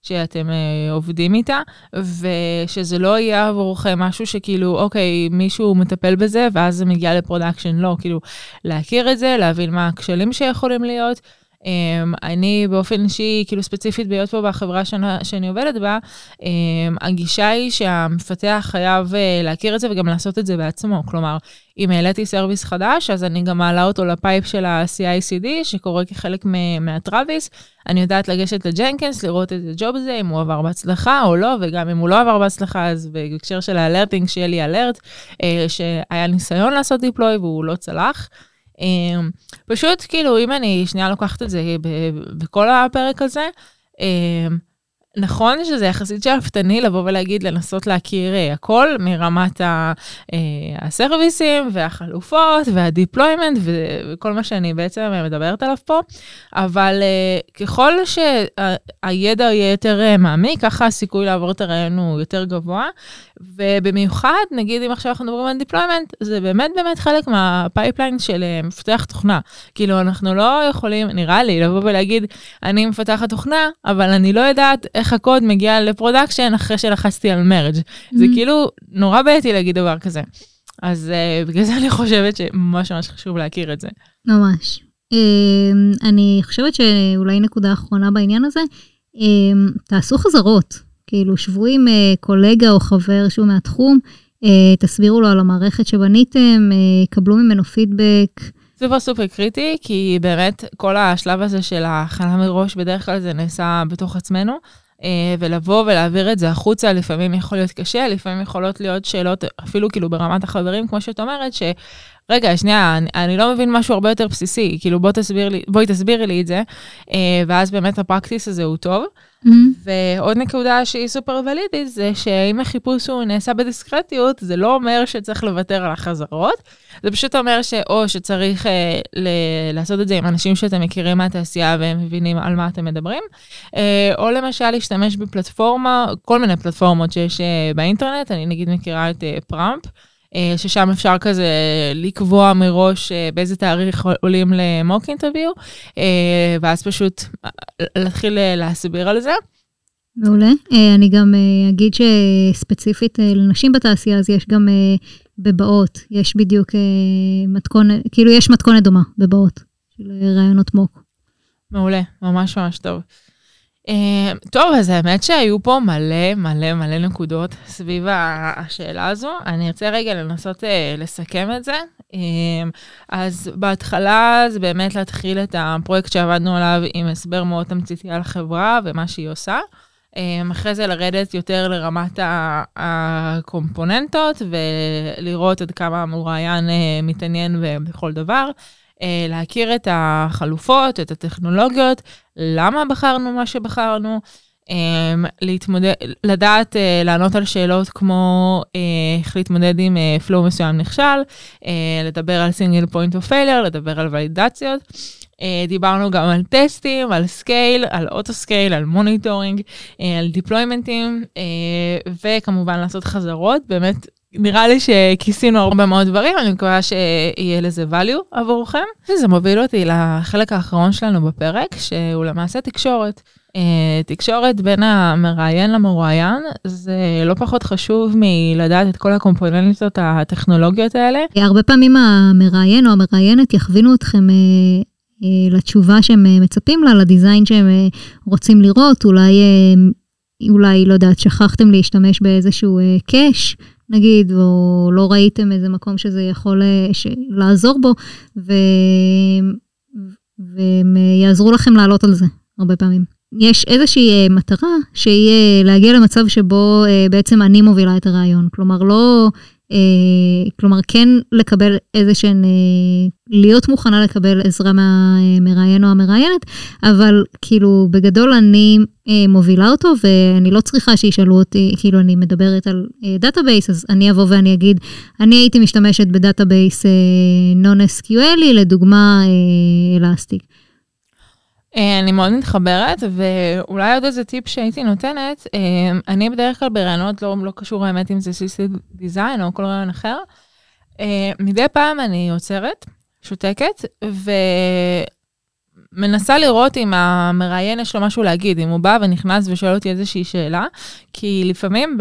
שאתם uh, עובדים איתה, ושזה לא יהיה עבורכם משהו שכאילו, אוקיי, מישהו מטפל בזה, ואז זה מגיע ל production, לא, כאילו, להכיר את זה, להבין מה הכשלים שיכולים להיות. Um, אני באופן אישי, כאילו ספציפית בהיות פה בחברה שנה, שאני עובדת בה, um, הגישה היא שהמפתח חייב uh, להכיר את זה וגם לעשות את זה בעצמו. כלומר, אם העליתי service חדש, אז אני גם מעלה אותו ל pipe של ה-CICD, שקורה כחלק מה Travis. אני יודעת לגשת ל Jenkins, לראות את ה job הזה, אם הוא עבר בהצלחה או לא, וגם אם הוא לא עבר בהצלחה, אז בהקשר של ה alerting, שיהיה לי alert, uh, שהיה ניסיון לעשות deploy והוא לא צלח. אמ, פשוט כאילו, אם אני שנייה לוקחת את זה בכל הפרק הזה, אמ, נכון שזה יחסית שאפתני לבוא ולהגיד, לנסות להכיר אה, הכל מרמת אה, הסרוויסים והחלופות וה deployment וכל מה שאני בעצם מדברת עליו פה, אבל אה, ככל שהידע יהיה יותר מעמיק, ככה הסיכוי לעבור את הראיון הוא יותר גבוה, ובמיוחד, נגיד אם עכשיו אנחנו מדברים על deployment, זה באמת באמת חלק מה pipeline של מפתח תוכנה. כאילו, אנחנו לא יכולים, נראה לי, לבוא ולהגיד, אני מפתחת תוכנה, אבל אני לא יודעת איך הקוד מגיע ל production אחרי שלחצתי על merge. Mm-hmm. זה כאילו נורא בעייתי להגיד דבר כזה. אז uh, בגלל זה אני חושבת שממש ממש חשוב להכיר את זה. ממש. Um, אני חושבת שאולי נקודה אחרונה בעניין הזה, um, תעשו חזרות. כאילו, שבו עם uh, קולגה או חבר שהוא מהתחום, uh, תסבירו לו על המערכת שבניתם, uh, קבלו ממנו פידבק. סופר סופר קריטי, כי באמת כל השלב הזה של ההכנה מראש, בדרך כלל זה נעשה בתוך עצמנו. אה, ולבוא ולהעביר את זה החוצה, לפעמים יכול להיות קשה, לפעמים יכולות להיות שאלות, אפילו כאילו ברמת החברים, כמו שאת אומרת. רגע, שנייה, אני, אני לא מבין משהו הרבה יותר בסיסי, כאילו בוא תסביר לי, בואי תסבירי לי את זה, אה, ואז באמת הפרקטיס הזה הוא טוב. Mm-hmm. ועוד נקודה שהיא סופר ולידית, זה שאם החיפוש הוא נעשה בדיסקרטיות, זה לא אומר שצריך לוותר על החזרות, זה פשוט אומר שאו שצריך אה, ל- לעשות את זה עם אנשים שאתם מכירים מהתעשייה והם מבינים על מה אתם מדברים, אה, או למשל להשתמש בפלטפורמה, כל מיני פלטפורמות שיש אה, באינטרנט, אני נגיד מכירה את אה, פראמפ. ששם אפשר כזה לקבוע מראש באיזה תאריך עולים למוק אינטרוויו, ואז פשוט להתחיל להסביר על זה. מעולה. אני גם אגיד שספציפית לנשים בתעשייה, אז יש גם בבאות, יש בדיוק מתכונת, כאילו יש מתכונת דומה בבאות, של רעיונות מוק. מעולה, ממש ממש טוב. Uh, טוב, אז האמת שהיו פה מלא מלא מלא נקודות סביב השאלה הזו. אני ארצה רגע לנסות uh, לסכם את זה. Uh, אז בהתחלה זה באמת להתחיל את הפרויקט שעבדנו עליו עם הסבר מאוד תמציתי על החברה ומה שהיא עושה. אחרי זה לרדת יותר לרמת הקומפוננטות ולראות עד כמה המוראיין מתעניין בכל דבר. אה, להכיר את החלופות, את הטכנולוגיות, למה בחרנו מה שבחרנו, אה, להתמודד, לדעת אה, לענות על שאלות כמו איך להתמודד עם flow מסוים נכשל, לדבר על single point of failure, לדבר על ולידציות. דיברנו גם על טסטים, על scale, על auto scale, על monitoring, על דיפלוימנטים, וכמובן לעשות חזרות, באמת נראה לי שכיסינו הרבה מאוד דברים, אני מקווה שיהיה לזה value עבורכם. זה מוביל אותי לחלק האחרון שלנו בפרק, שהוא למעשה תקשורת. Uh, תקשורת בין המראיין למרואיין, זה לא פחות חשוב מלדעת את כל הקומפוננטות הטכנולוגיות האלה. הרבה פעמים המראיין או המראיינת יכווינו אתכם uh, uh, לתשובה שהם מצפים לה, לדיזיין שהם רוצים לראות, אולי, אולי, לא יודעת, שכחתם להשתמש באיזשהו קאש. נגיד, או לא ראיתם איזה מקום שזה יכול אה, לעזור בו, ו... והם אה, יעזרו לכם לעלות על זה הרבה פעמים. יש איזושהי אה, מטרה שהיא להגיע למצב שבו בעצם אני מובילה את הרעיון. כלומר, לא כלומר, כן לקבל איזה שהן, אה, להיות מוכנה לקבל עזרה מהמראיין או המראיינת, אבל כאילו, בגדול אני אה, מובילה אותו, ואני לא צריכה שישאלו אותי, כאילו, אני מדברת על database, אז אני אבוא ואני אגיד, אני הייתי משתמשת ב database non-SQLי, לדוגמה, Elastic. אה, אני מאוד מתחברת, ואולי עוד איזה טיפ שהייתי נותנת, אה, אני בדרך כלל ברעיונות, לא, לא קשור האמת אם זה סיסטי דיזיין או כל רעיון אחר, אה, מדי פעם אני עוצרת, שותקת, ומנסה לראות אם המראיין יש לו משהו להגיד, אם הוא בא ונכנס ושואל אותי איזושהי שאלה, כי לפעמים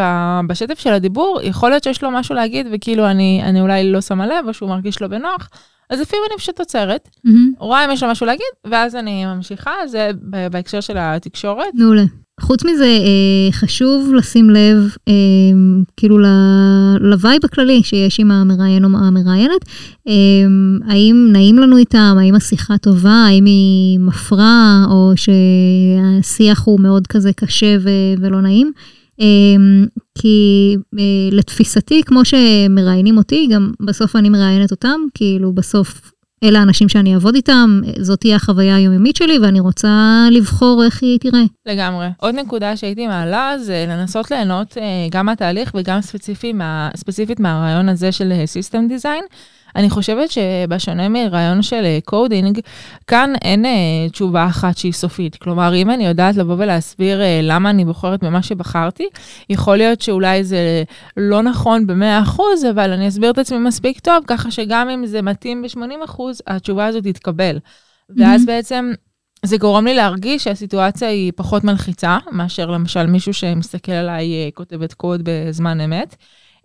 בשטף של הדיבור, יכול להיות שיש לו משהו להגיד, וכאילו אני, אני אולי לא שמה לב, או שהוא מרגיש לו בנוח, אז לפעמים אני פשוט עוצרת, mm-hmm. רואה אם יש לו משהו להגיד, ואז אני ממשיכה, זה בהקשר של התקשורת. מעולה. חוץ מזה, אה, חשוב לשים לב, אה, כאילו, לווייב הכללי שיש עם המראיין או המראיינת. אה, האם נעים לנו איתם, האם השיחה טובה, האם היא מפרה, או שהשיח הוא מאוד כזה קשה ולא נעים. כי אה, לתפיסתי, כמו שמראיינים אותי, גם בסוף אני מראיינת אותם, כאילו בסוף אלה האנשים שאני אעבוד איתם, זאת תהיה החוויה היומיומית שלי, ואני רוצה לבחור איך היא תראה. לגמרי. עוד נקודה שהייתי מעלה זה לנסות ליהנות אה, גם מהתהליך וגם ספציפית מהראיון הזה של System Design. אני חושבת שבשונה מראיון של coding, אה, כאן אין אה, תשובה אחת שהיא סופית. כלומר, אם אני יודעת לבוא ולהסביר אה, למה אני בוחרת במה שבחרתי, יכול להיות שאולי זה לא נכון ב-100%, אבל אני אסביר את עצמי מספיק טוב, ככה שגם אם זה מתאים ב-80%, התשובה הזאת תתקבל. ואז mm-hmm. בעצם... זה גורם לי להרגיש שהסיטואציה היא פחות מלחיצה, מאשר למשל מישהו שמסתכל עליי כותבת קוד בזמן אמת.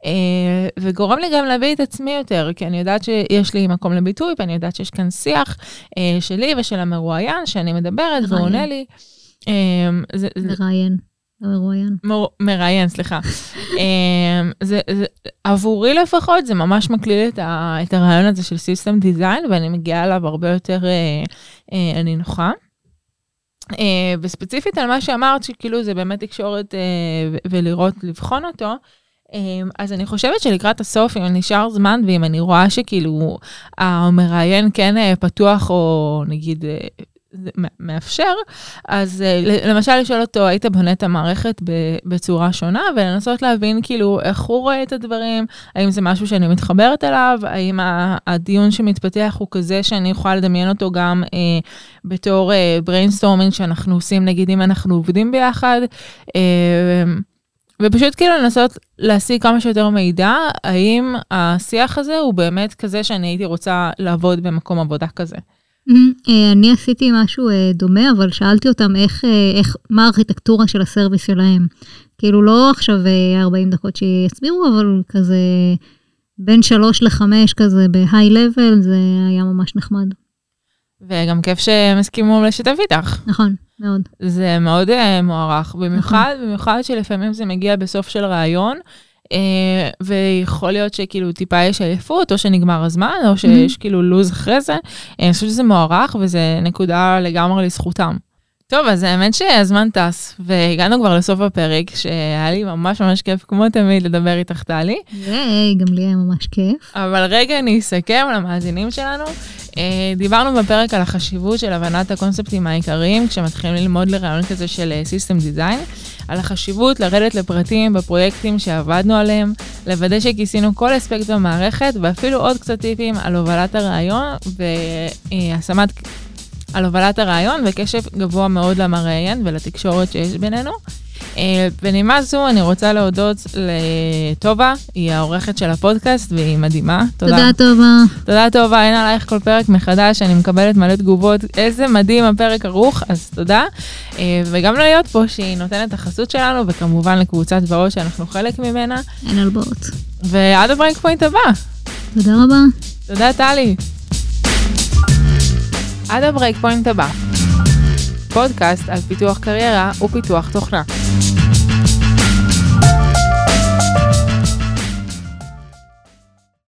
אה, וגורם לי גם להביא את עצמי יותר, כי אני יודעת שיש לי מקום לביטוי, ואני יודעת שיש כאן שיח אה, שלי ושל המרואיין, שאני מדברת והוא עונה לי. אה, מראיין. מרואיין. מראיין, סליחה. זה, זה, עבורי לפחות, זה ממש מקליל את, ה, את הרעיון הזה של סיסטם דיזיין, ואני מגיעה אליו הרבה יותר אני נוחה. Uh, וספציפית על מה שאמרת, שכאילו זה באמת תקשורת uh, ולראות, לבחון אותו, אמ, אז אני חושבת שלקראת הסוף, אם נשאר זמן ואם אני רואה שכאילו המראיין כן אה, פתוח או נגיד אה, מאפשר, אז אה, למשל לשאול אותו, היית בונה את המערכת בצורה שונה, ולנסות להבין כאילו איך הוא רואה את הדברים, האם זה משהו שאני מתחברת אליו, האם הדיון שמתפתח הוא כזה שאני יכולה לדמיין אותו גם אה, בתור אה, brainstorming שאנחנו עושים, נגיד אם אנחנו עובדים ביחד. אה, ופשוט כאילו לנסות להשיג כמה שיותר מידע, האם השיח הזה הוא באמת כזה שאני הייתי רוצה לעבוד במקום עבודה כזה. אה, אני עשיתי משהו אה, דומה, אבל שאלתי אותם איך, אה, איך, מה הארכיטקטורה של הסרוויס שלהם. כאילו לא עכשיו 40 דקות שיסבירו, אבל כזה בין 3 ל-5 כזה ב-high level, זה היה ממש נחמד. וגם כיף שהם הסכימו לשתף איתך. נכון, מאוד. זה מאוד uh, מוערך, במיוחד, נכון. במיוחד שלפעמים זה מגיע בסוף של ראיון, uh, ויכול להיות שכאילו טיפה יש עייפות, או שנגמר הזמן, או שיש mm-hmm. כאילו לו"ז אחרי זה. אני חושבת שזה מוערך, וזה נקודה לגמרי לזכותם. טוב, אז האמת שהזמן טס, והגענו כבר לסוף הפרק, שהיה לי ממש ממש כיף, כמו תמיד, לדבר איתך, טלי. היי, גם לי היה ממש כיף. אבל רגע, אני אסכם למאזינים שלנו. אה, דיברנו בפרק על החשיבות של הבנת הקונספטים העיקריים, כשמתחילים ללמוד לרעיון כזה של System Design, על החשיבות לרדת לפרטים בפרויקטים שעבדנו עליהם, לוודא שכיסינו כל אספקט במערכת, ואפילו עוד קצת טיפים על הובלת הרעיון והשמת... על הובלת הראיון וקשב גבוה מאוד למראיין ולתקשורת שיש בינינו. אה, בנימה זו אני רוצה להודות לטובה, היא העורכת של הפודקאסט והיא מדהימה. תודה. תודה טובה. תודה טובה, אין עלייך כל פרק מחדש, אני מקבלת מלא תגובות, איזה מדהים הפרק ערוך, אז תודה. אה, וגם להיות פה שהיא נותנת את החסות שלנו, וכמובן לקבוצת באות שאנחנו חלק ממנה. אין על באות. ועד ה Breakpoint הבא. תודה רבה. תודה טלי. עד ה Breakpoint הבא. פודקאסט על פיתוח קריירה ופיתוח תוכנה.